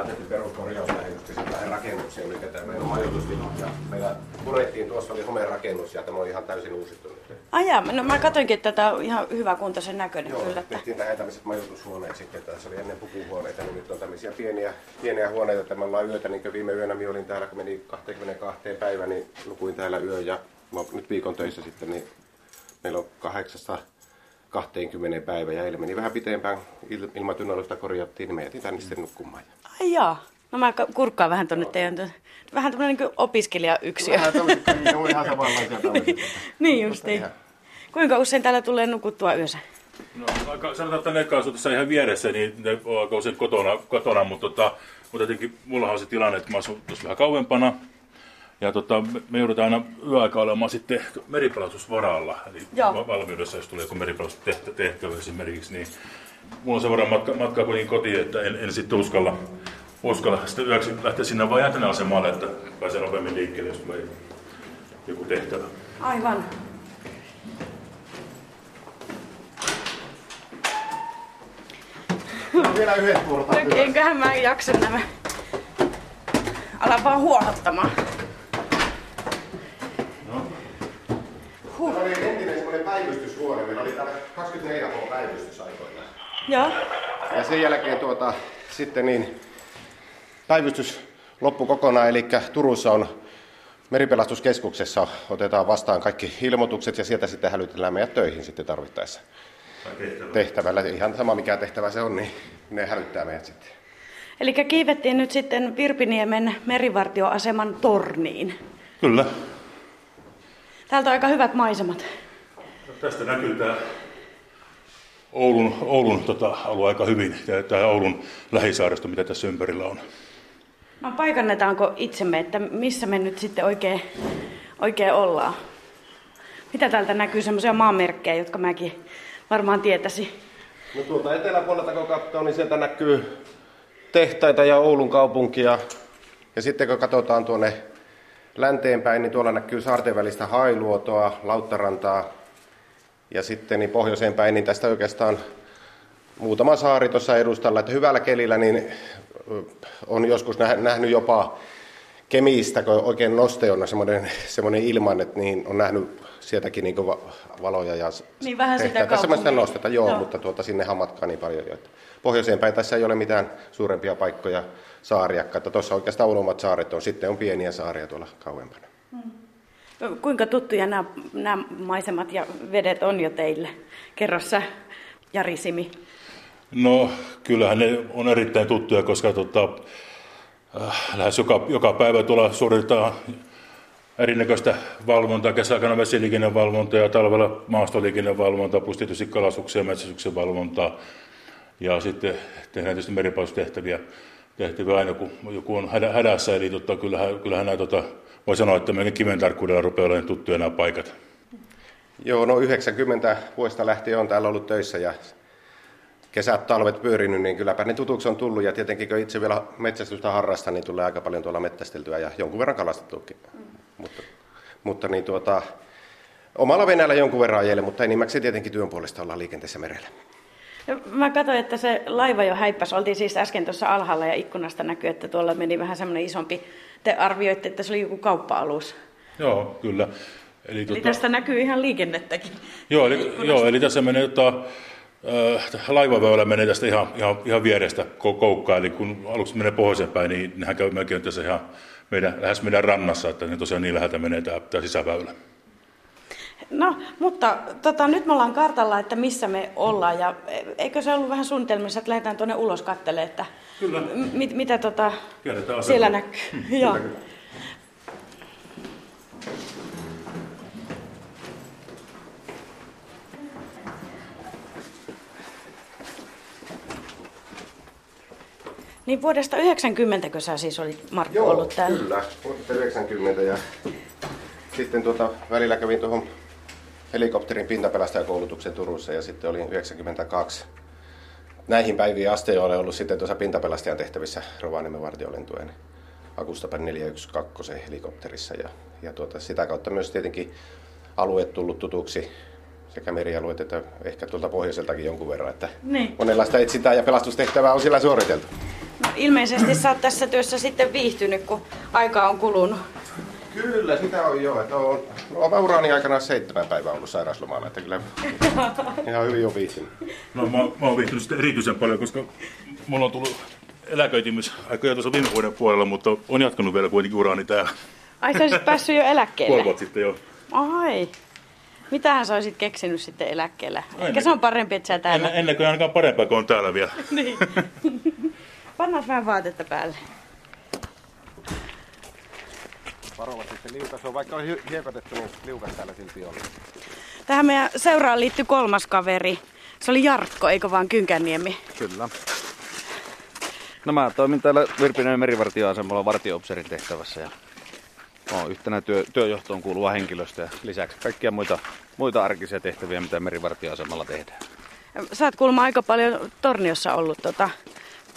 Tämä tehtiin peruskorjauslähetykset tähän rakennukseen nyt, että meillä on majoitustilot ja meillä purettiin, tuossa oli homerakennus ja tämä on ihan täysin uusittu nyt. Ai jaa, no mä katsoinkin, että tätä on ihan hyvä kuntoisen näköinen Joo, kyllä. Että... tehtiin tähän tämmöiset majoitushuoneet sitten, tässä oli ennen pukuhuoneita, niin nyt on tämmöisiä pieniä, pieniä huoneita, että me ollaan yötä, niin kuin viime yönä minä olin täällä, kun meni 22 päivä, niin nukuin täällä yö ja mä nyt viikon töissä sitten, niin meillä on kahdeksasta 20 päivä ja eilen meni vähän pitempään, il- ilmatynnäilystä korjattiin, niin me jätin tänne sitten nukkumaan. Ai jaa. No mä ka- kurkkaan vähän tonne teidän, vähän tämmönen niin opiskelijayksiö. Vähän tämmöiset, ne on ihan samanlaisia niin justiin. Kuinka usein täällä tulee nukuttua yössä? No, aika, sanotaan, että ne kanssa tässä ihan vieressä, niin ne on aika usein kotona, kotona mutta, tota, mutta jotenkin mulla on se tilanne, että mä asun tuossa vähän kauempana. Ja tota, me- joudutaan aina yöaika olemaan sitten meripelastusvaralla, eli Joo. va- valmiudessa, jos tulee joku meripelastustehtävä esimerkiksi, niin mulla on sen verran matka, matkaa kuitenkin kotiin, että en, en sitten uskalla, uskalla sitten yöksi lähteä sinne vaan jää asemalle, että pääsee nopeammin liikkeelle, jos tulee joku tehtävä. Aivan. Vielä yhdet portaat ylös. Enköhän mä jaksa nämä. Ala vaan huohottamaan. Tämä oli entinen semmoinen päivystyshuone. Meillä oli täällä 24 H päivystys aikoinaan. Joo. Ja sen jälkeen tuota, sitten niin päivystys loppui kokonaan, eli Turussa on meripelastuskeskuksessa otetaan vastaan kaikki ilmoitukset ja sieltä sitten hälytellään meidät töihin sitten tarvittaessa Tai tehtävä. tehtävällä. Ihan sama mikä tehtävä se on, niin ne hälyttää meidät sitten. Eli kiivettiin nyt sitten Virpiniemen merivartioaseman torniin. Kyllä. Täältä on aika hyvät maisemat. Tästä näkyy tämä Oulun, Oulun tota, alue aika hyvin, tämä Oulun lähisaaristo, mitä tässä ympärillä on. No paikannetaanko itsemme, että missä me nyt sitten oikein, oikein ollaan? Mitä täältä näkyy semmoisia maanmerkkejä, jotka mäkin varmaan tietäisin? No tuolta eteläpuolelta kun katsoo, niin sieltä näkyy tehtaita ja Oulun kaupunkia. Ja sitten kun katsotaan tuonne länteenpäin, niin tuolla näkyy saarten välistä Hailuotoa, Lauttarantaa. Ja sitten niin pohjoiseen päin, niin tästä oikeastaan muutama saari tuossa edustalla. Että hyvällä kelillä niin on joskus nä- nähnyt jopa Kemiistä, kun oikein noste on semmoinen, semmoinen ilman, että niin on nähnyt sieltäkin niin valoja ja Niin vähän sitä kaupungin- nostetta, joo, Joo. mutta tuota, sinnehän matkaa niin paljon jo. Että pohjoiseen päin tässä ei ole mitään suurempia paikkoja saariakka, että tuossa oikeastaan ulommat saaret on, sitten on pieniä saaria tuolla kauempana. Kuinka tuttuja nämä, nämä maisemat ja vedet on jo teille? Kerro sä, Jari Simi. No, kyllähän ne on erittäin tuttuja, koska tota, äh, lähes joka, joka päivä tuolla suoritetaan erinäköistä valvontaa, kesäaikana vesiliikennevalvontaa ja talvella maastoliikennevalvontaa, plus tietysti kalastuksen ja metsästyksen valvontaa. Ja sitten tehdään tietysti meripalvelustehtäviä tehtäviä aina, kun joku on hädä, hädässä. Eli tota, kyllähän, kyllähän nämä, tota, voi sanoa, että meidän kiven tarkkuudella rupeaa olemaan tuttuja nämä paikat. Joo, no 90 vuodesta lähtien on täällä ollut töissä ja kesät, talvet pyörinyt, niin kylläpä ne tutuksi on tullut. Ja tietenkin kun itse vielä metsästystä harrastan, niin tulee aika paljon tuolla mettästeltyä ja jonkun verran kalastettuakin. Mutta, mutta niin tuota, omalla venäjällä jonkun verran ajelle, mutta enimmäkseen tietenkin työn puolesta ollaan liikenteessä merellä. Ja Mä katsoin, että se laiva jo häippäsi. Oltiin siis äsken tuossa alhaalla ja ikkunasta näkyy, että tuolla meni vähän semmoinen isompi. Te arvioitte, että se oli joku kauppa-alus. Joo, kyllä. Eli, Eli tästä näkyy ihan liikennettäkin. Joo, eli, joo, eli tässä menee tota, äh, laivaväylä menee tästä ihan, ihan, ihan vierestä ko- koukkaan, eli kun aluksi menee pohjoiseen päin, niin nehän käy melkein tässä ihan meidän, lähes meidän rannassa, että ne tosiaan niin läheltä menee tämä, tämä sisäväylä. No, mutta tota, nyt me ollaan kartalla, että missä me ollaan. Ja eikö se ollut vähän suunnitelmissa, että lähdetään tuonne ulos kattelemaan, että Kyllä. m- mit, mitä tota, siellä näkyy. Joo. Niin vuodesta 90 kun sä siis olit Markku Joo, ollut täällä? kyllä, vuodesta 90 ja sitten tuota, välillä kävin tuohon helikopterin pintapelastajakoulutuksen Turussa ja sitten olin 92. Näihin päiviin asti olen ollut sitten tuossa pintapelastajan tehtävissä Rovaniemen vartiolentojen Akustapan 412 helikopterissa ja, ja tuota, sitä kautta myös tietenkin alueet tullut tutuksi sekä merialueet että ehkä tuolta pohjoiseltakin jonkun verran, että Niin. monenlaista etsintää ja pelastustehtävää on siellä suoriteltu. No ilmeisesti sä oot tässä työssä sitten viihtynyt, kun aika on kulunut. Kyllä, sitä on jo. Että on, no, uraani aikana seitsemän päivää ollut sairauslomalla, että kyllä ihan hyvin on viihtynyt. No mä, mä oon viihtynyt sitten erityisen paljon, koska mulla on tullut eläköitymys aikoja tuossa viime vuoden puolella, mutta on jatkanut vielä kuitenkin uraani täällä. Ai sä olisit päässyt jo eläkkeelle? Vuotta sitten jo. Ai. Mitähän sä olisit keksinyt sitten eläkkeellä? Eikä se on parempi, että sä täällä... Ennen, ennen kuin ainakaan parempaa, kun on täällä vielä. niin. Pannaan vähän vaatetta päälle. Varovasti se liukas on, vaikka on hi- hiekotettu, niin liukas täällä silti oli. Tähän meidän seuraan liittyy kolmas kaveri. Se oli Jarkko, eikö vaan Kynkänniemi? Kyllä. No mä toimin täällä Virpinen merivartioasemalla vartioopserin tehtävässä ja olen yhtenä työ, työjohtoon kuuluva henkilöstö ja lisäksi kaikkia muita, muita arkisia tehtäviä, mitä merivartioasemalla tehdään. Sä oot kuulemma aika paljon Torniossa ollut tota,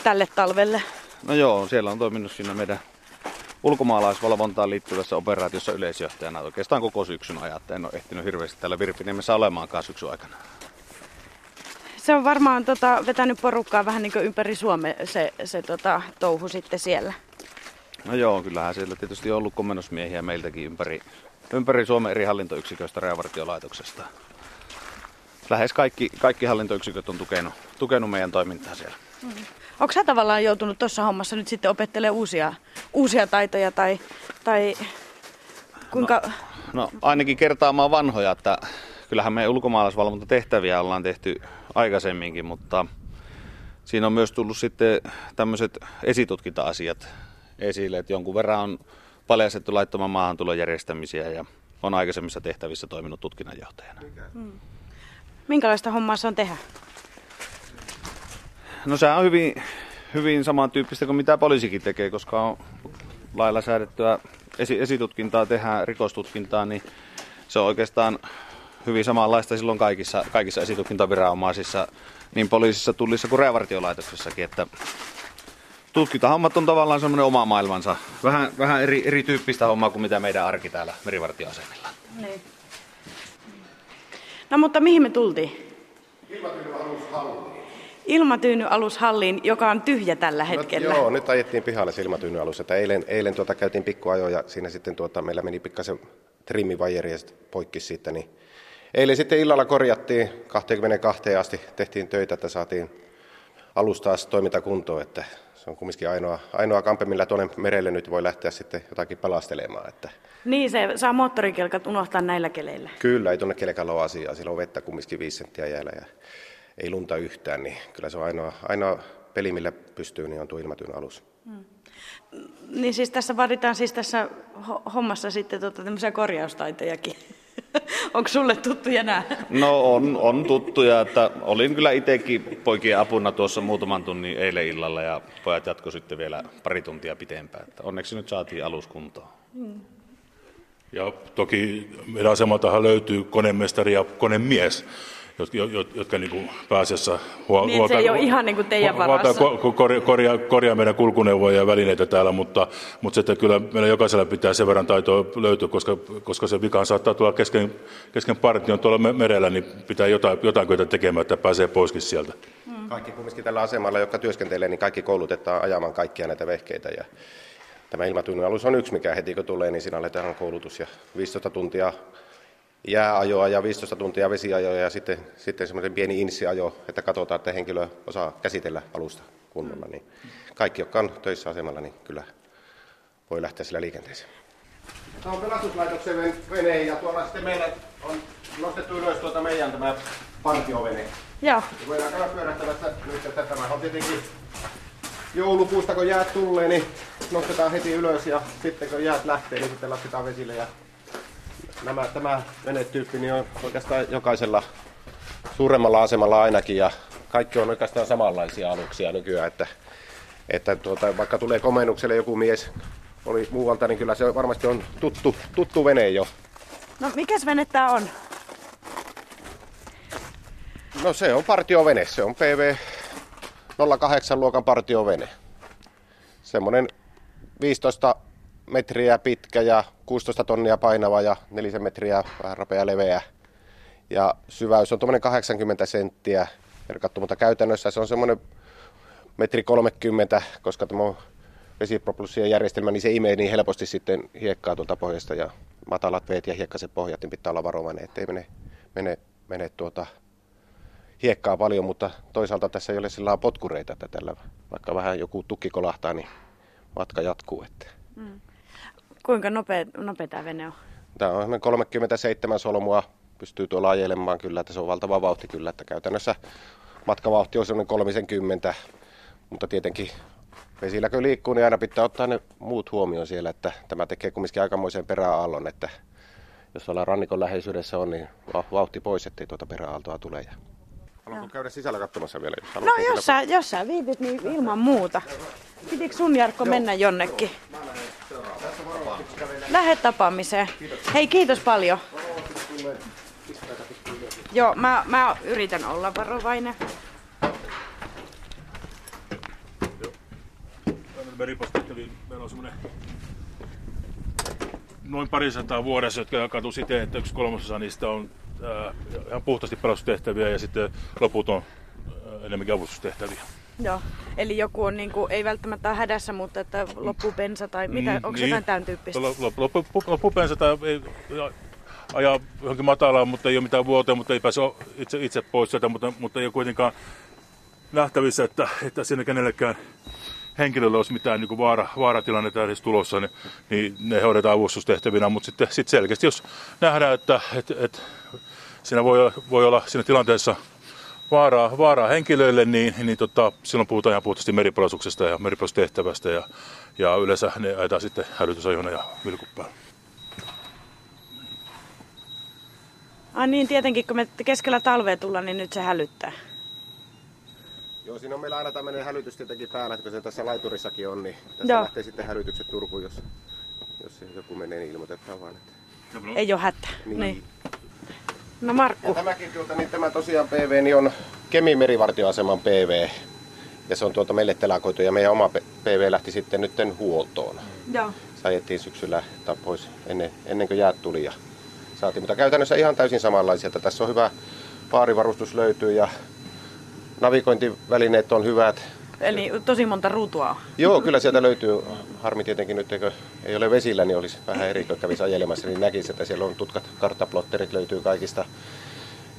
tälle talvelle. No joo, siellä on toiminut siinä meidän ulkomaalaisvalvontaan liittyvässä operaatiossa yleisjohtajana oikeastaan koko syksyn ajan. että En ole ehtinyt hirveästi täällä Virpiniemessä olemaankaan syksyn aikana. Se on varmaan tota, vetänyt porukkaa vähän niin kuin ympäri Suomea se, se tota, touhu sitten siellä. No joo, kyllähän siellä tietysti on ollut komennusmiehiä meiltäkin ympäri, ympäri Suomen eri hallintoyksiköistä rajavartiolaitoksesta. Lähes kaikki, kaikki hallintoyksiköt on tukenut, tukenut meidän toimintaa siellä. Onko sä tavallaan joutunut tuossa hommassa nyt sitten opettelemaan uusia, uusia taitoja tai, tai kuinka... No. No ainakin kertaamaan vanhoja, että kyllähän me ulkomaalaisvalvontatehtäviä ollaan tehty aikaisemminkin, mutta siinä on myös tullut sitten tämmöiset esitutkinta-asiat esille, että jonkun verran on paljastettu laittoman maahantulon järjestämisiä ja on aikaisemmissa tehtävissä toiminut tutkinnanjohtajana. Minkälaista hommaa se on tehdä? No se on hyvin, hyvin samantyyppistä kuin mitä poliisikin tekee, koska on lailla säädettyä esi- esitutkintaa tehdään, rikostutkintaa, niin se on oikeastaan hyvin samanlaista silloin kaikissa, kaikissa esitutkintaviranomaisissa, niin poliisissa, tullissa kuin rajavartiolaitoksessakin, että tutkintahommat on tavallaan semmoinen oma maailmansa. Vähän, vähän eri, erityyppistä hommaa kuin mitä meidän arki täällä merivartioasemilla. Niin. No mutta mihin me tultiin? Ilmatyynyalus-halliin, joka on tyhjä tällä hetkellä. No, joo, nyt ajettiin pihalle se ilmatyynyalus. Että eilen, eilen tuota, käytiin pikkuajo ja siinä sitten tuota, meillä meni pikkasen trimmivajeri ja poikki siitä. Niin eilen sitten illalla korjattiin 22 asti, tehtiin töitä, että saatiin alus taas toimintakuntoon. Että se on kumminkin ainoa, ainoa kampe, millä tuonne merelle nyt voi lähteä sitten jotakin pelastelemaan. Että Niin, se saa moottorikelkat unohtaa näillä keleillä. kyllä, ei tuonne kelkalla ole asiaa. Siellä on vettä kumminkin viisi senttiä jäällä ja ei lunta yhtään. Niin kyllä se on ainoa, ainoa peli, millä pystyy, niin on tuo ilmatyynyalus. Niin siis tässä vaaditaan siis tässä ho- hommassa sitten tota, tämmöisiä korjaustaitojakin. Onko sulle tuttuja nämä? No on, on tuttuja, että olin kyllä itsekin poikien apuna tuossa muutaman tunnin eilen illalla ja pojat jatko sitten vielä pari tuntia pitempään. Että onneksi nyt saatiin alus kuntoon. Ja toki meidän asemaltahan löytyy konemestari ja konemies, jotka, jotka, jotka niin kuin pääasiassa huo, Niin, se ei ole ihan niin kuin teidän ko- korjaa, korjaa, korjaa meidän kulkuneuvoja ja välineitä täällä, mutta, mutta sitten kyllä meillä jokaisella pitää sen verran taitoa löytyä, koska, koska se vikaan saattaa tulla kesken, kesken partion tuolla me- merellä, niin pitää jotain, jotain kyetä tekemään, että pääsee poiskin sieltä. Kaikki kumminkin tällä asemalla, jotka työskentelee, niin kaikki koulutetaan ajamaan kaikkia näitä vehkeitä. Ja tämä ilmatyynyalus on yksi, mikä heti kun tulee, niin siinä aletaan koulutus ja 15 tuntia jääajoa ja 15 tuntia vesiajoa ja sitten, sitten semmoinen pieni insiajo, että katsotaan, että henkilö osaa käsitellä alusta kunnolla. Niin kaikki, jotka on töissä asemalla, niin kyllä voi lähteä sillä liikenteeseen. Tämä on pelastuslaitoksen ven- vene ja tuolla sitten meillä on nostettu ylös tuota meidän tämä partiovene. Joo. Voidaan käydä pyörähtämässä nyt, että tämä on tietenkin joulukuusta, kun jäät tulee, niin nostetaan heti ylös ja sitten kun jäät lähtee, niin sitten lasketaan vesille. Ja nämä, tämä venetyyppi niin on oikeastaan jokaisella suuremmalla asemalla ainakin ja kaikki on oikeastaan samanlaisia aluksia nykyään, että, että tuota, vaikka tulee komennukselle joku mies oli muualta, niin kyllä se varmasti on tuttu, tuttu vene jo. No mikäs vene tää on? No se on partiovene, se on PV 08 luokan partiovene. Semmoinen 15 metriä pitkä ja 16 tonnia painava ja 4 metriä vähän rapea leveä. Ja syväys on tuommoinen 80 senttiä merkattu, mutta käytännössä se on semmoinen metri 30, koska tämä on vesipropulssion järjestelmä, niin se imee niin helposti sitten hiekkaa tuolta pohjasta ja matalat veet ja hiekkaset pohjat, niin pitää olla varovainen, ettei mene, mene, mene tuota hiekkaa paljon, mutta toisaalta tässä ei ole sillä potkureita, että tällä vaikka vähän joku tukki kolahtaa, niin matka jatkuu. Että. Mm. Kuinka nopea, nopea tämä vene on? Tämä on 37 solmua, pystyy tuolla ajelemaan kyllä, että se on valtava vauhti kyllä, että käytännössä matkavauhti on semmoinen 30, mutta tietenkin vesillä kun liikkuu, niin aina pitää ottaa ne muut huomioon siellä, että tämä tekee kumminkin aikamoisen peräaallon, että jos ollaan rannikon läheisyydessä on, niin vauhti pois, ettei tuota peräaaltoa tule. Haluatko käydä sisällä katsomassa vielä? Jos no jos sä, jos sä viitit, niin ilman muuta. Pitikö sun Jarkko mennä jonnekin? Lähde tapaamiseen. Hei, kiitos paljon. Joo, mä, mä yritän olla varovainen. Meillä on semmoinen noin parisataa vuodessa, jotka jakautuu siten, että yksi kolmasosa niistä on äh, ihan puhtaasti pelastustehtäviä ja sitten loput on äh, enemmänkin avustustehtäviä. Joo, eli joku on niin kuin, ei välttämättä hädässä, mutta että loppuu bensa tai mitä, mm, onko niin. jotain tämän tyyppistä? Loppu, loppu bensa tai ei, ajaa johonkin matalaan, mutta ei ole mitään vuoteen, mutta ei pääse itse, itse pois sieltä, mutta, mutta ei ole kuitenkaan nähtävissä, että, että siinä kenellekään henkilöllä olisi mitään niin vaara, vaaratilannetta edes tulossa, niin, niin ne hoidetaan avustustehtävinä, mutta sitten sit selkeästi jos nähdään, että et, et, siinä voi, voi olla siinä tilanteessa vaaraa, vaaraa henkilöille, niin, niin tota, silloin puhutaan ihan puhtaasti meripelastuksesta ja meripelastustehtävästä ja, ja yleensä ne ajetaan sitten hälytysajona ja vilkuppaan. Ah niin, tietenkin kun me keskellä talvea tullaan, niin nyt se hälyttää. Joo, siinä on meillä aina tämmöinen hälytys tietenkin päällä, että kun se tässä laiturissakin on, niin tässä Joo. lähtee sitten hälytykset Turkuun, jos, jos joku menee, niin ilmoitetaan vaan. Että... Ei ole hätää. Niin. niin. No Markku. Ja tämäkin tuota, niin tämä tosiaan PV niin on Kemin merivartioaseman PV. Ja se on tuota meille telakoitu ja meidän oma PV lähti sitten nyt huoltoon. Joo. Se ajettiin syksyllä pois ennen, ennen kuin jäät tuli ja saatiin. Mutta käytännössä ihan täysin samanlaisia. Tässä on hyvä paarivarustus löytyy ja navigointivälineet on hyvät. Eli tosi monta ruutua Joo, kyllä sieltä löytyy. Harmi tietenkin nyt, eikö ei ole vesillä, niin olisi vähän eri, kun kävisi ajelemassa, niin näkisi, että siellä on tutkat karttaplotterit löytyy kaikista.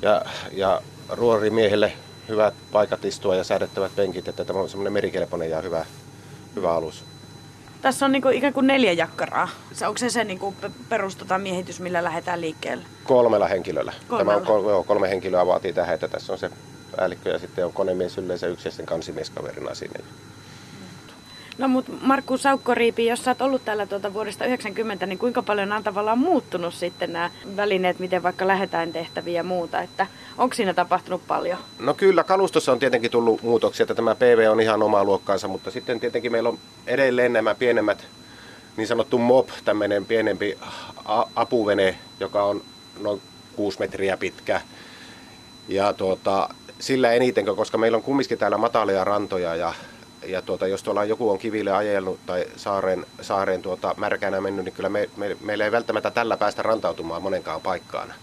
Ja, ja ruorimiehelle hyvät paikat istua ja säädettävät penkit, että tämä on semmoinen merikelpoinen ja hyvä, hyvä alus. Tässä on niinku ikään kuin neljä jakkaraa. Onko se se niinku perustota miehitys, millä lähdetään liikkeelle? Kolmella henkilöllä. Kolmella. Tämä on kolme, joo, kolme henkilöä vaatii tähän, että tässä on se päällikkö ja sitten on konemies yleensä yksi ja sitten kansimieskaverina sinne. No mutta Markku Saukkoriipi, jos sä oot ollut täällä tuota vuodesta 90, niin kuinka paljon on tavallaan muuttunut sitten nämä välineet, miten vaikka lähetään tehtäviä ja muuta, että onko siinä tapahtunut paljon? No kyllä, kalustossa on tietenkin tullut muutoksia, että tämä PV on ihan omaa luokkaansa, mutta sitten tietenkin meillä on edelleen nämä pienemmät, niin sanottu MOP, tämmöinen pienempi apuvene, joka on noin 6 metriä pitkä. Ja tuota, sillä eniten, koska meillä on kumminkin täällä matalia rantoja ja, ja tuota, jos tuolla joku on kiville ajellut tai saaren, saaren tuota, märkänä mennyt, niin kyllä me, me, meillä ei välttämättä tällä päästä rantautumaan monenkaan paikkaan.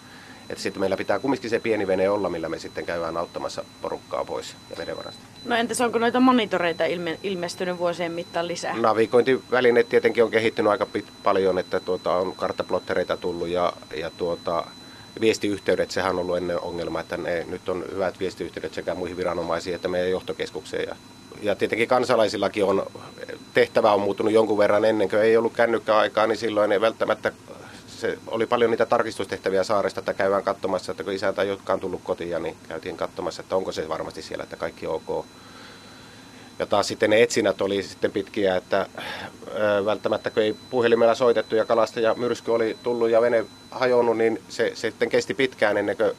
Että sitten meillä pitää kumminkin se pieni vene olla, millä me sitten käydään auttamassa porukkaa pois ja vedenvarasta. No entäs onko noita monitoreita ilme, ilmestynyt vuosien mittaan lisää? Navigointivälineet tietenkin on kehittynyt aika pit, paljon, että tuota, on karttaplottereita tullut ja, ja tuota, viestiyhteydet, sehän on ollut ennen ongelma, että ne, nyt on hyvät viestiyhteydet sekä muihin viranomaisiin että meidän johtokeskukseen. Ja, ja tietenkin kansalaisillakin on, tehtävä on muuttunut jonkun verran ennen kuin ei ollut kännykkäaikaa, niin silloin ei välttämättä se oli paljon niitä tarkistustehtäviä saaresta, että käydään katsomassa, että kun isä tai jotka on tullut kotiin, niin käytiin katsomassa, että onko se varmasti siellä, että kaikki ok. Ja taas sitten ne etsinnät oli sitten pitkiä, että välttämättä kun ei puhelimella soitettu ja kalastaja myrsky oli tullut ja vene hajonnut, niin se, se sitten kesti pitkään ennen kuin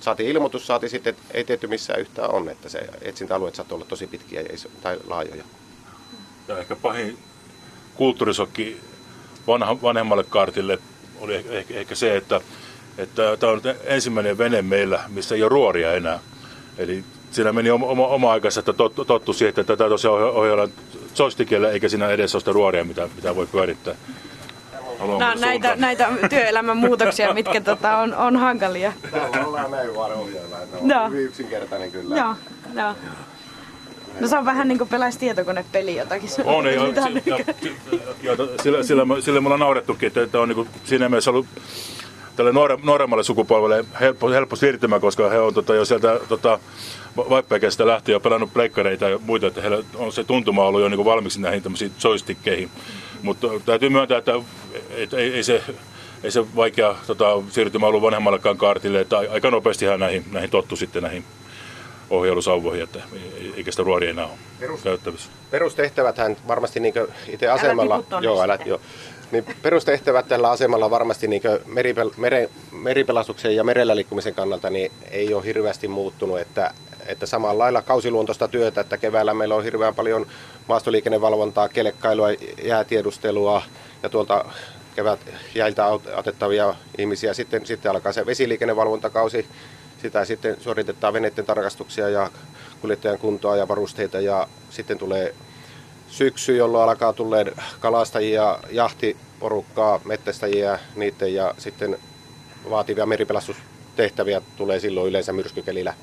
saatiin ilmoitus, saatiin sitten, että ei tietty missään yhtään on, että se etsintäalueet saattoi olla tosi pitkiä tai laajoja. Ja ehkä pahin kulttuurisokki vanha, vanhemmalle kartille oli ehkä, ehkä se, että, että tämä on ensimmäinen vene meillä, missä ei ole ruoria enää. Eli siinä meni oma, oma, oma aikansa, että tot, tottu siihen, että tätä tosiaan ohjailla joystickilla, eikä siinä edes ole sitä ruoria, mitä, mitä voi pyörittää. No, näitä, näitä työelämän muutoksia, mitkä tota, on, on hankalia. Täällä ollaan näin vaan ohjailla. No, hyvin yksinkertainen kyllä. Joo, joo. No se on vähän niin kuin pelaisi tietokonepeli jotakin. On, ja, Mitä ja, niin ja, ja, sillä, sillä, sillä me ollaan naurettukin, että, että on niin kuin, siinä mielessä ollut tälle nuore, nuoremmalle sukupolvelle helppo, helppo siirtymä, koska he on tota, jo sieltä tota, vaippeikestä lähtien jo pelannut pleikkareita ja muita, että heillä on se tuntuma ollut jo niin kuin valmiiksi näihin tämmöisiin joystickkeihin. Mutta täytyy myöntää, että, että ei, ei, se, ei se vaikea tota, siirtymä ollut vanhemmallekaan kaartille, että aika nopeasti hän näihin, näihin tottu sitten näihin ohjailusauvoihin, että eikä sitä ruoria enää ole Perus, käyttävissä. Perustehtäväthän varmasti niin itse asemalla... Joo, älä, joo. Niin perustehtävät tällä asemalla varmasti niin meripel, mere, meripelastuksen ja merellä liikkumisen kannalta niin ei ole hirveästi muuttunut, että, että samalla lailla kausiluontoista työtä, että keväällä meillä on hirveän paljon maastoliikennevalvontaa, kelekkailua, jäätiedustelua ja tuolta kevät jäiltä otettavia ihmisiä. Sitten, sitten alkaa se vesiliikennevalvontakausi, sitä sitten suoritetaan veneiden tarkastuksia ja kuljettajan kuntoa ja varusteita ja sitten tulee syksy, jolloin alkaa tulee kalastajia, jahtiporukkaa, metsästäjiä niiden ja sitten vaativia meripelastustehtäviä tulee silloin yleensä myrskykelillä.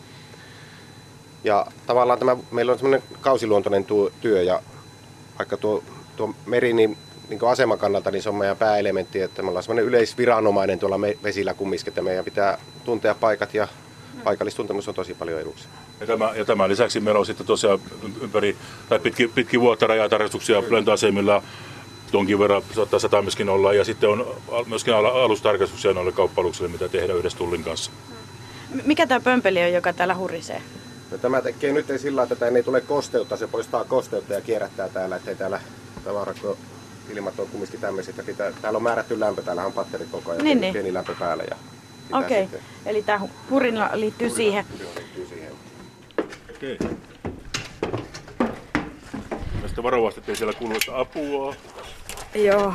Ja tavallaan tämä, meillä on semmoinen kausiluontoinen työ ja vaikka tuo, tuo meri niin, niin aseman kannalta niin se on meidän pääelementti, että me ollaan semmoinen yleisviranomainen tuolla vesillä kumminkin, että meidän pitää tuntea paikat ja paikallistuntemus on tosi paljon eduksi. Ja, tämä, ja tämän lisäksi meillä on sitten tosiaan ympäri, tai pitkin, pitkin vuotta rajatarkastuksia lentoasemilla, tonkin verran saattaa satamiskin olla, ja sitten on myöskin alustarkastuksia noille kauppaluksille, mitä tehdään yhdessä Tullin kanssa. Mikä tämä pömpeli on, joka täällä hurisee? No, tämä tekee nyt sillä että tämä ei tule kosteutta, se poistaa kosteutta ja kierrättää täällä, ettei täällä tavarakko ilmat on kumminkin tämmöiset. Pitää, täällä on määrätty lämpö, täällä on patteri koko ajan, niin, pieni, niin. pieni lämpö päällä. Ja Okei, okay. eli tämä hurinla liittyy siihen. Okei. Okay. Tästä varovasti, ettei siellä kuulu apua. Joo.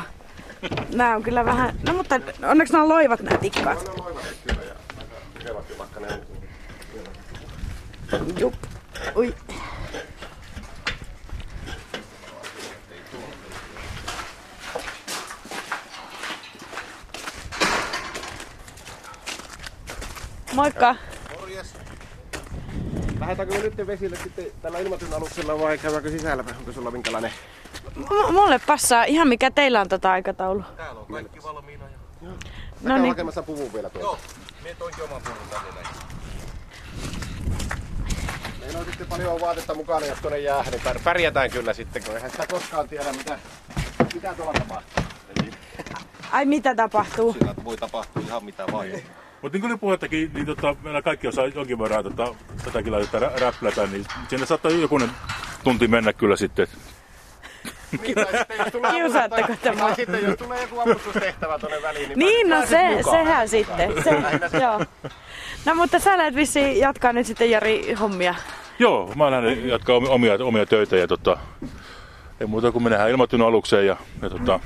Nämä on kyllä vähän... No mutta onneksi nämä on loivat nämä tikkaat. No, loivat kyllä ja vaikka ne Jup. Ui. Moikka! Morjes! Lähdetäänkö me nyt vesille sitten tällä ilmatyynaluksella vai käydäänkö sisällä? Onko sulla minkälainen? M- mulle passaa ihan mikä teillä on tota aikataulu. Täällä on kaikki valmiina. Ja... Joo. No niin. hakemassa puvun vielä tuolta. Joo, mie toinkin oman puvun tänne Meillä on sitten paljon vaatetta mukana, jos tuonne jää, niin pärjätään kyllä sitten, kun eihän sitä koskaan tiedä, mitä, mitä tuolla tapahtuu. Ai mitä tapahtuu? Sillä voi tapahtua ihan mitä vaan. Mutta niin kuin puhettakin, niin tota, meillä kaikki osaa jonkin verran tota, tätäkin laitetta rä, räplätä, niin siinä saattaa joku tunti mennä kyllä sitten. Kiusaatteko tämä? Sitten jos tulee joku avustustehtävä tuonne väliin, niin, niin no se, sehän sitten. Se, joo. No mutta sä lähdet vissiin jatkaa nyt sitten Jari hommia. Joo, mä lähden jatkaa omia, omia töitä ja tota, ei muuta kuin mennään ilmatynä alukseen ja, ja tota,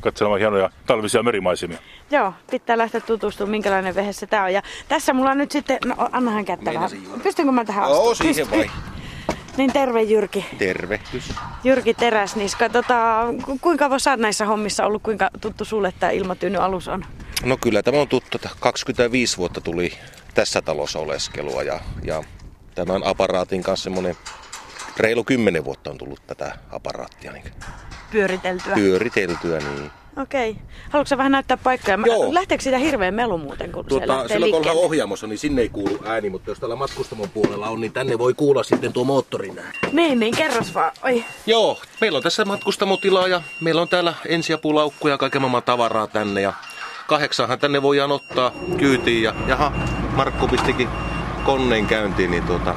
katselemaan hienoja talvisia merimaisemia. Joo, pitää lähteä tutustumaan, minkälainen vehe se tää on. Ja tässä mulla on nyt sitten, no annahan kättä vähän. Pystynkö mä tähän astumaan? Joo, siihen vai. Niin terve Jyrki. Tervehdys. Jyrki Teräsniska, tota, kuinka kauan sä oot näissä hommissa ollut, kuinka tuttu sulle tämä ilmatyyny alus on? No kyllä tämä on tuttu. 25 vuotta tuli tässä talossa oleskelua ja, ja tämän aparaatin kanssa semmoinen reilu 10 vuotta on tullut tätä aparaattia. Niin pyöriteltyä? Pyöriteltyä, niin. Okei. Okay. Haluatko vähän näyttää paikkoja? Joo. Lähteekö siitä hirveän melu muuten, kun tuota, se lähtee Silloin kun ollaan ohjaamossa, niin sinne ei kuulu ääni, mutta jos täällä matkustamon puolella on, niin tänne voi kuulla sitten tuo moottorin ääni. Niin, niin, kerros vaan. Oi. Joo, meillä on tässä matkustamotila ja meillä on täällä ensiapulaukkuja ja kaiken maailman tavaraa tänne. Ja kahdeksanhan tänne voidaan ottaa kyytiin ja jaha, Markku pistikin koneen käyntiin, niin tuota,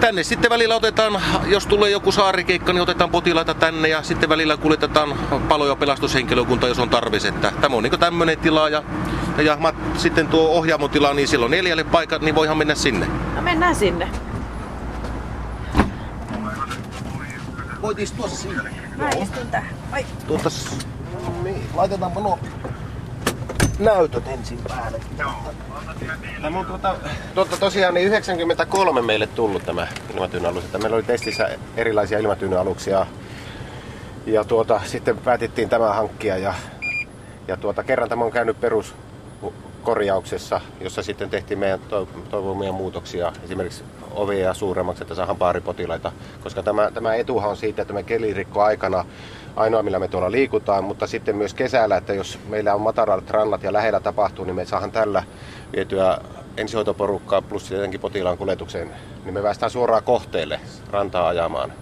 tänne sitten välillä otetaan, jos tulee joku saarikeikka, niin otetaan potilaita tänne ja sitten välillä kuljetetaan palo- ja pelastushenkilökunta, jos on tarvis. Että tämä on niin tämmöinen tila ja, ja mat, sitten tuo ohjaamotila, niin silloin neljälle paikat, niin voihan mennä sinne. No mennään sinne. Voit istua sinne. Mä istun tähän. Ai. Tuotas, niin, laitetaanpa nuo näytöt ensin päälle. Tämä on tuota, tuota, tosiaan niin 93 meille tullut tämä ilmatyynyalus. Että meillä oli testissä erilaisia ilmatyynyaluksia. Ja tuota, sitten päätettiin tämä hankkia ja, ja tuota, kerran tämä on käynyt perus korjauksessa, jossa sitten tehtiin meidän toivomia muutoksia, esimerkiksi ovia suuremmaksi, että saadaan paaripotilaita, koska tämä, tämä etuhan on siitä, että me kelirikko aikana ainoa, millä me tuolla liikutaan, mutta sitten myös kesällä, että jos meillä on matalat rannat ja lähellä tapahtuu, niin me saadaan tällä vietyä ensihoitoporukkaa plus tietenkin potilaan kuljetukseen, niin me päästään suoraan kohteelle rantaa ajamaan.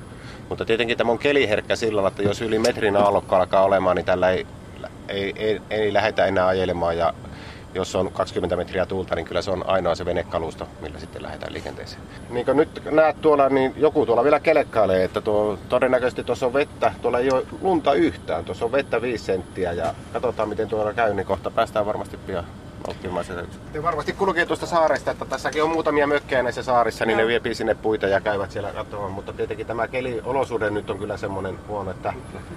Mutta tietenkin tämä on keliherkkä sillä että jos yli metrin aallokko alkaa olemaan, niin tällä ei, ei, ei, ei lähdetä enää ajelemaan ja jos on 20 metriä tuulta, niin kyllä se on ainoa se venekalusto, millä sitten lähdetään liikenteeseen. Niin kuin nyt näet tuolla, niin joku tuolla vielä kelekkailee, että tuo, todennäköisesti tuossa on vettä, tuolla ei ole lunta yhtään, tuossa on vettä 5 senttiä ja katsotaan miten tuolla käy, niin kohta päästään varmasti pian sitä. Te varmasti kulkee tuosta saaresta, että tässäkin on muutamia mökkejä näissä saarissa, niin Joo. ne viepii sinne puita ja käyvät siellä katsomaan. Mutta tietenkin tämä keliolosuhde nyt on kyllä semmoinen huono. Että...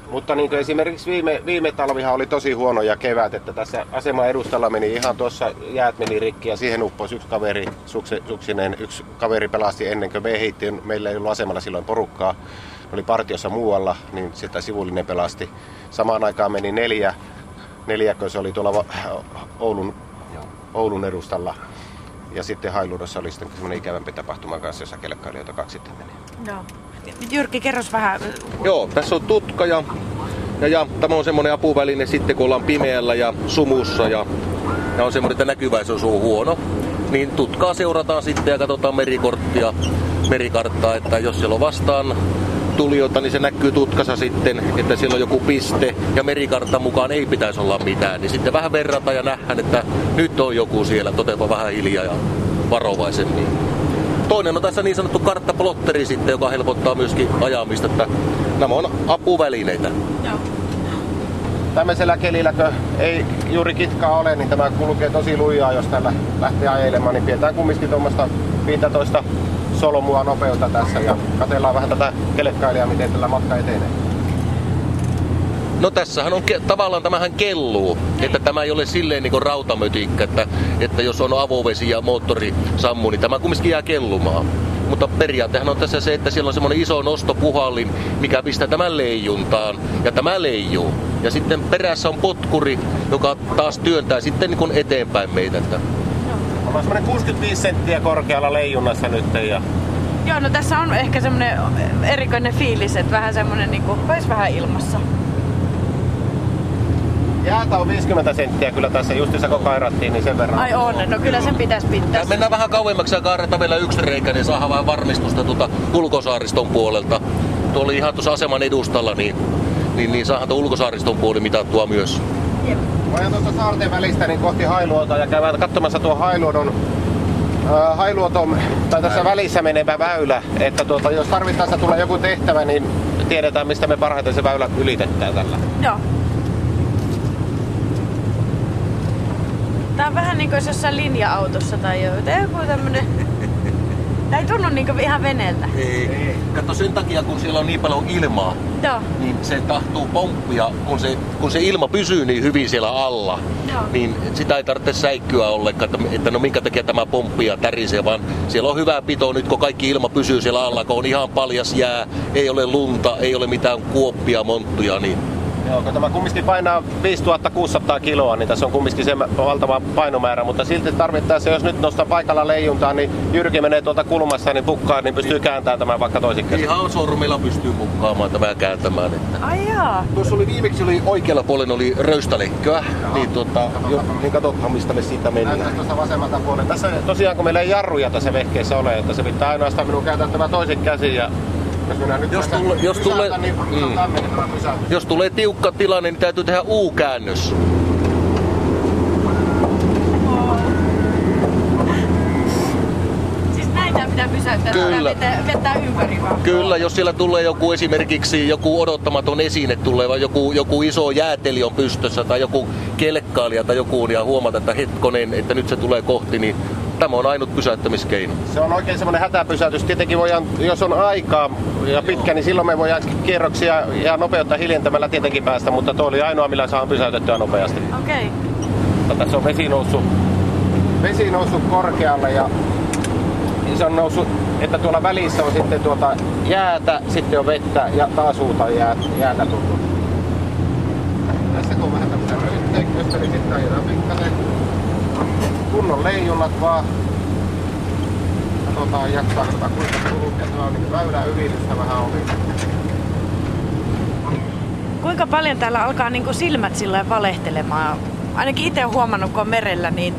Mutta niin kuin esimerkiksi viime, viime talvihan oli tosi huono ja kevät, että tässä asema edustalla meni ihan tuossa jäät meni rikki ja siihen upposi yksi kaveri, suksi, suksinen, yksi kaveri pelasti ennen kuin me heittiin. Meillä ei ollut asemalla silloin porukkaa oli partiossa muualla, niin sitä sivullinen pelasti. Samaan aikaan meni neljä, neljäkö se oli tuolla Oulun Oulun edustalla. Ja sitten Hailuudossa oli sitten semmoinen ikävämpi tapahtuma kanssa, jossa kelkkailijoita kaksi sitten meni. Joo. Jyrki, kerros vähän. Joo, tässä on tutka ja, ja, ja tämä on semmoinen apuväline sitten, kun ollaan pimeällä ja sumussa ja, ja on semmoinen, että näkyväisyys on huono. Niin tutkaa seurataan sitten ja katsotaan merikorttia, merikarttaa, että jos siellä on vastaan tulijoita, niin se näkyy tutkassa sitten, että siellä on joku piste ja merikartan mukaan ei pitäisi olla mitään. Niin sitten vähän verrata ja nähdään, että nyt on joku siellä, totepa vähän hiljaa ja varovaisemmin. Toinen on tässä niin sanottu karttaplotteri sitten, joka helpottaa myöskin ajamista, että nämä on apuvälineitä. Joo. Tämmöisellä kelilläkö ei juuri kitkaa ole, niin tämä kulkee tosi lujaa, jos tällä lähtee ajelemaan, niin pidetään kumminkin tuommoista 15 solmua nopeutta tässä ja katsellaan vähän tätä kelekkailijaa, miten tällä matka etenee. No tässähän on tavallaan tämähän kelluu, että tämä ei ole silleen niin rautamötikkä, että, että jos on avovesi ja moottori sammuu, niin tämä kumminkin jää kellumaan. Mutta periaatehan on tässä se, että siellä on semmoinen iso nostopuhallin, mikä pistää tämän leijuntaan, ja tämä leijuu. Ja sitten perässä on potkuri, joka taas työntää sitten niin eteenpäin meitä. Että on semmoinen 65 senttiä korkealla leijunnassa nyt. Ja... Joo, no tässä on ehkä semmoinen erikoinen fiilis, että vähän semmoinen niinku, olisi vähän ilmassa. Jäätä on 50 senttiä kyllä tässä, justissa kun kairattiin, niin sen verran. Ai on, no kyllä sen pitäisi pitää. Ja mennään vähän kauemmaksi ja kaarata vielä yksi reikä, niin saadaan vähän varmistusta tuota ulkosaariston puolelta. Tuo oli ihan tuossa aseman edustalla, niin, niin, niin saadaan tuon ulkosaariston puoli mitattua myös. Mä tuosta saarten välistä niin kohti Hailuota ja käydään katsomassa tuo Hailuodon äh, Hailuoton, tai tässä välissä menevä väylä, että tuota, jos tarvittaessa tulee joku tehtävä, niin tiedetään mistä me parhaiten se väylä ylitetään tällä. Joo. Tää on vähän niin kuin jossain linja-autossa tai joku tämmönen Tämä ei tunnu niinku ihan veneeltä. Ei. Kato sen takia, kun siellä on niin paljon ilmaa, Joo. niin se tahtuu pomppia, kun se, kun se ilma pysyy niin hyvin siellä alla, Joo. niin sitä ei tarvitse säikkyä ollenkaan, että, että no minkä takia tämä pomppia tärisee, vaan siellä on hyvä pito nyt, kun kaikki ilma pysyy siellä alla, kun on ihan paljas jää, ei ole lunta, ei ole mitään kuoppia, monttuja, niin Joo, kun tämä kumminkin painaa 5600 kiloa, niin tässä on kumminkin se valtava painomäärä, mutta silti tarvittaessa, jos nyt nostaa paikalla leijuntaa, niin Jyrki menee tuolta kulmassa, niin pukkaa, niin pystyy kääntämään tämän vaikka toisin käsin. Ihan sormilla pystyy mukkaamaan tämän kääntämään. Että. Ai jaa. Tuossa oli viimeksi oli oikealla puolella oli röystäleikköä, niin, tuota, jo, niin katsotaan mistä me siitä mennään. Näytään tuosta vasemmalta puolelta. Tässä tosiaan kun meillä ei jarruja tässä vehkeessä ole, että se pitää ainoastaan minun käytettävä toisen käsin ja jos, tulle, jos, tulee, niin mm, jos tulee tiukka tilanne, niin täytyy tehdä U-käännös. Siis pitää pysäyttää, Kyllä. Vetää, vetää ympäri vaan. Kyllä, jos siellä tulee joku esimerkiksi joku odottamaton esine tulee, vai joku, joku iso jääteli on pystössä tai joku kelkkailija tai joku, ja huomata, että hetkonen, että nyt se tulee kohti, niin tämä on ainut pysäyttämiskeino. Se on oikein semmoinen hätäpysäytys. Tietenkin voidaan, jos on aikaa ja pitkä, niin silloin me voidaan kierroksia ja nopeutta hiljentämällä tietenkin päästä, mutta tuo oli ainoa, millä saa pysäytettyä nopeasti. Okei. Okay. Tässä on vesi noussut, vesi noussut korkealle ja se on noussut, että tuolla välissä on sitten tuota jäätä, sitten on vettä ja taas uutta jää, jäätä tullut. Tässä kun vähän tämmöisen röytteen, niin sitten ajetaan pikkasen kunnon leijonat vaan. Katsotaan jaksaa tota kuinka kulkea. Tämä on niin väylä ylitystä vähän oli. Kuinka paljon täällä alkaa niin kuin silmät sillä valehtelemaan? Ainakin itse huomannut, kun on merellä, niin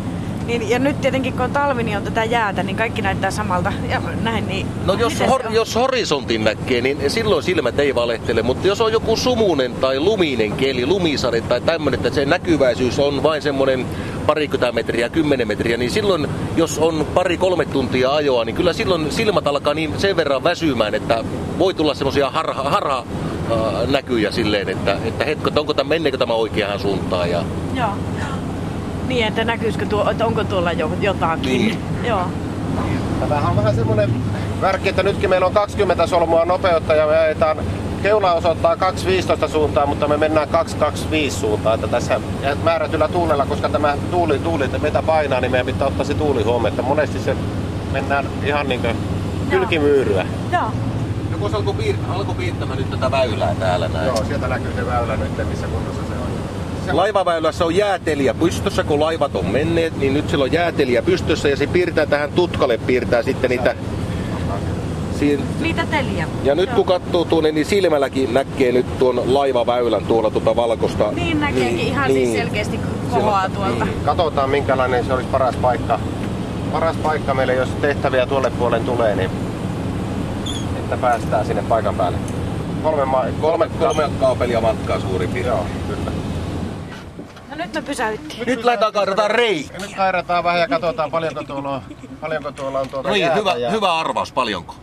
niin, ja nyt tietenkin kun on talvi, niin on tätä jäätä, niin kaikki näyttää samalta. Ja näin, niin no jos, hor, jos horisontin näkee, niin silloin silmät ei valehtele, mutta jos on joku sumunen tai luminen keli, lumisade tai tämmöinen, että se näkyväisyys on vain semmoinen parikymmentä metriä, kymmenen metriä, niin silloin, jos on pari-kolme tuntia ajoa, niin kyllä silloin silmät alkaa niin sen verran väsymään, että voi tulla semmoisia harha, harha äh, näkyjä silleen, että, että hetko, että onko tämä, menneekö tämä oikeaan suuntaan. Ja... Joo. Niin, että näkyisikö tuo, että onko tuolla jo, jotakin. Niin. Joo. Tämähän on vähän semmoinen värkki, että nytkin meillä on 20 solmua nopeutta ja me ajetaan keula osoittaa 2.15 suuntaan, mutta me mennään 2.25 suuntaan. Että tässä määrätyllä tuulella, koska tämä tuuli, tuuli että meitä painaa, niin meidän pitää ottaa se tuuli huomioon. Että monesti se mennään ihan niin kuin kylkimyyryä. Joo. Joku se alkoi, piir- alkoi piirtämään nyt tätä väylää täällä näin. Joo, sieltä näkyy se väylä nyt, missä kunnossa se. Laivaväylässä on jäätelijä pystyssä, kun laivat on menneet, niin nyt sillä on jäätelijä pystyssä ja se piirtää tähän tutkalle, piirtää sitten niitä Siin... Niitä teliä. Ja nyt Joo. kun katsoo tuonne, niin silmälläkin näkee nyt tuon laivaväylän tuolla tuota valkosta. Niin näkeekin niin, ihan siis niin. siis selkeästi kohoaa tuolta. Niin. Katsotaan minkälainen se olisi paras paikka. Paras paikka meille, jos tehtäviä tuolle puolen tulee, niin että päästään sinne paikan päälle. Kolme, ma- kolme, kolme kaapelia matkaa suurin piirtein. Joo, kyllä. No nyt me pysäyttiin. Nyt lähdetään kairataan rei. Nyt kairataan vähän ja katsotaan paljonko tuolla on, paljonko tuolla on tuota niin, hyvä, ja... hyvä arvaus, paljonko?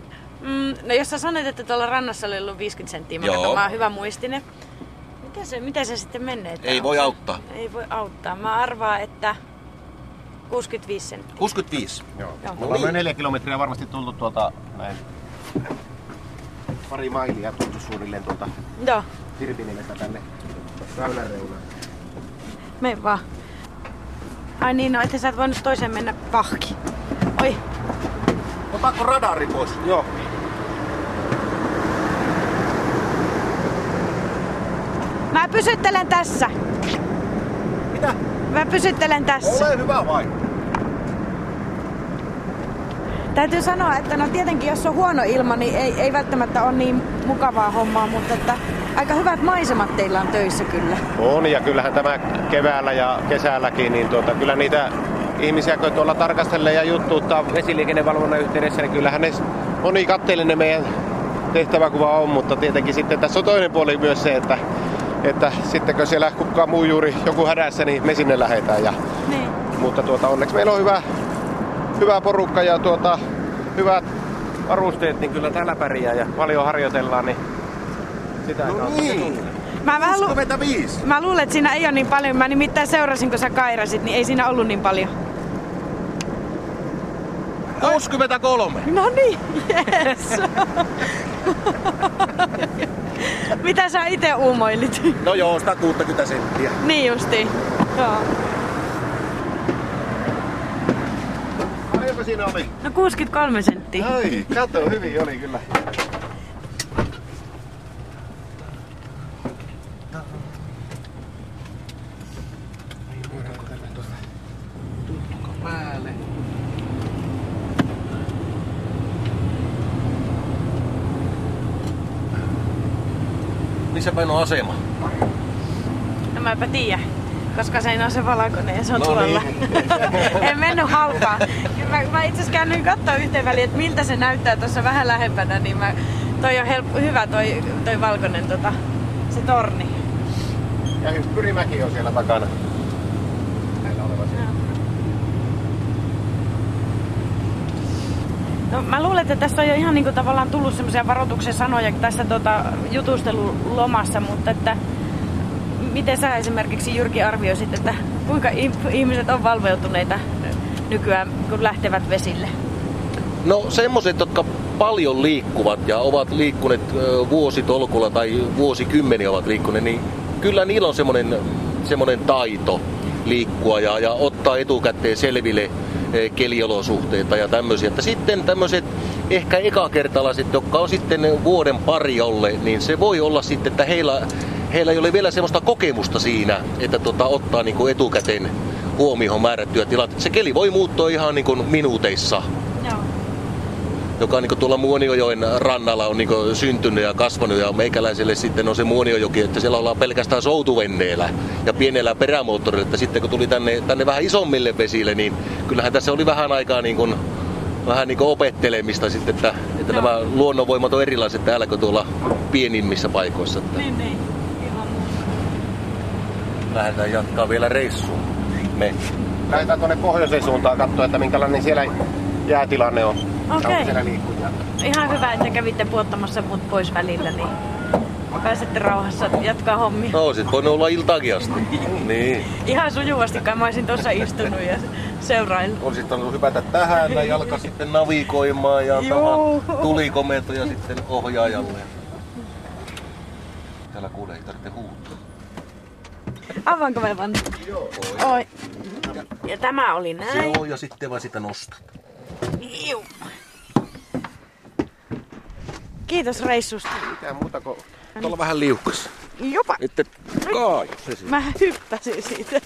Mm, no jos sä sanoit, että tuolla rannassa oli ollut 50 senttiä, mä, katson, mä oon hyvä muistinen. Miten se, miten se sitten menee? Ei voi auttaa. Ei voi auttaa. Mä arvaan, että 65 senttiä. 65? Joo. Joo. Me ollaan noin neljä kilometriä varmasti tultu tuolta näin pari mailia tultu suunnilleen tuolta Joo. Tirpinimestä tänne väylän reunaan. Me vaan. Ai niin, no että sä et voinut toiseen mennä pahki. Oi. Otaanko radari pois? Joo. Mä pysyttelen tässä. Mitä? Mä pysyttelen tässä. Ole hyvä vai? Täytyy sanoa, että no tietenkin jos on huono ilma, niin ei, ei välttämättä ole niin mukavaa hommaa, mutta että aika hyvät maisemat teillä on töissä kyllä. On ja kyllähän tämä keväällä ja kesälläkin, niin tuota, kyllä niitä ihmisiä, kun tuolla tarkastelee ja juttuuttaa vesiliikennevalvonnan yhteydessä, niin kyllähän ne moni katteellinen meidän tehtäväkuva on, mutta tietenkin sitten tässä on toinen puoli myös se, että, että sitten kun siellä kukaan muu juuri joku hädässä, niin me sinne lähdetään. Ja, niin. Mutta tuota, onneksi meillä on hyvä, hyvä porukka ja tuota, hyvät varusteet, niin kyllä täällä pärjää ja paljon harjoitellaan, niin sitä no niin. Mä, vähän lu- mä luulen, että siinä ei ole niin paljon. Mä nimittäin seurasin, kun sä kairasit, niin ei siinä ollut niin paljon. 63. No niin, yes. Mitä sä itse uumoilit? No joo, 160 senttiä. Niin justi. Joo. Paljonko siinä oli? No 63 senttiä. Ai, kato, hyvin oli kyllä. Missä päin on asema? No mäpä tiedä koska se on se valakonen ja se on no tuolla. Niin. en mennyt halpaa. Mä, mä itse asiassa käännyin katsoa yhteen väliin, että miltä se näyttää tuossa vähän lähempänä, niin mä, toi on help, hyvä toi, toi valkoinen tota, se torni. Ja Pyrimäki on siellä takana. No, mä luulen, että tässä on jo ihan niin kuin tavallaan tullut semmoisia varoituksen sanoja tässä tota, jutustelulomassa, mutta että miten sä esimerkiksi Jyrki arvioisit, että kuinka ihmiset on valveutuneita nykyään, kun lähtevät vesille? No semmoiset, jotka paljon liikkuvat ja ovat liikkuneet vuositolkulla tai vuosikymmeniä ovat liikkuneet, niin kyllä niillä on semmoinen, semmoinen taito liikkua ja, ja ottaa etukäteen selville keliolosuhteita ja tämmöisiä. Että sitten tämmöiset ehkä ekakertalaiset, jotka on sitten vuoden pari olle, niin se voi olla sitten, että heillä heillä ei ole vielä semmoista kokemusta siinä, että tota, ottaa niin kuin etukäteen huomioon määrättyjä tilanteita. Se keli voi muuttua ihan niin kuin minuuteissa Joo. joka niin tuolla Muoniojoen rannalla on niin syntynyt ja kasvanut ja meikäläiselle sitten on se Muoniojoki, että siellä ollaan pelkästään soutuvenneellä ja pienellä perämoottorilla, että sitten kun tuli tänne, tänne vähän isommille vesille, niin kyllähän tässä oli vähän aikaa niin kuin, vähän niin kuin opettelemista sitten, että, että Joo. nämä luonnonvoimat on erilaiset täällä kuin tuolla pienimmissä paikoissa. Että Niin, niin. Ihan lähdetään jatkaa vielä reissua. Me. Lähdetään tuonne pohjoiseen suuntaan katsoa, että minkälainen siellä jäätilanne on. Okei. Siellä liikkujia? Ihan hyvä, että kävitte puottamassa mut pois välillä, niin pääsette rauhassa jatkaa hommia. No, sit voinut olla iltaakin asti. niin. Ihan sujuvasti, kai mä olisin tuossa istunut ja seuraillut. Olisit ollut hypätä tähän ja jalka sitten navigoimaan ja tulikomentoja sitten ohjaajalle. Täällä kuule ei tarvitse huutaa. Avaanko me vaan? Joo. Oi. Ja tämä oli näin. Joo, ja sitten vaan sitä nostat. Iu. Kiitos reissusta. Mitään muuta kuin Tuolla vähän liukas. Jopa. Nyt kaaju se. Mä hyppäsin siitä.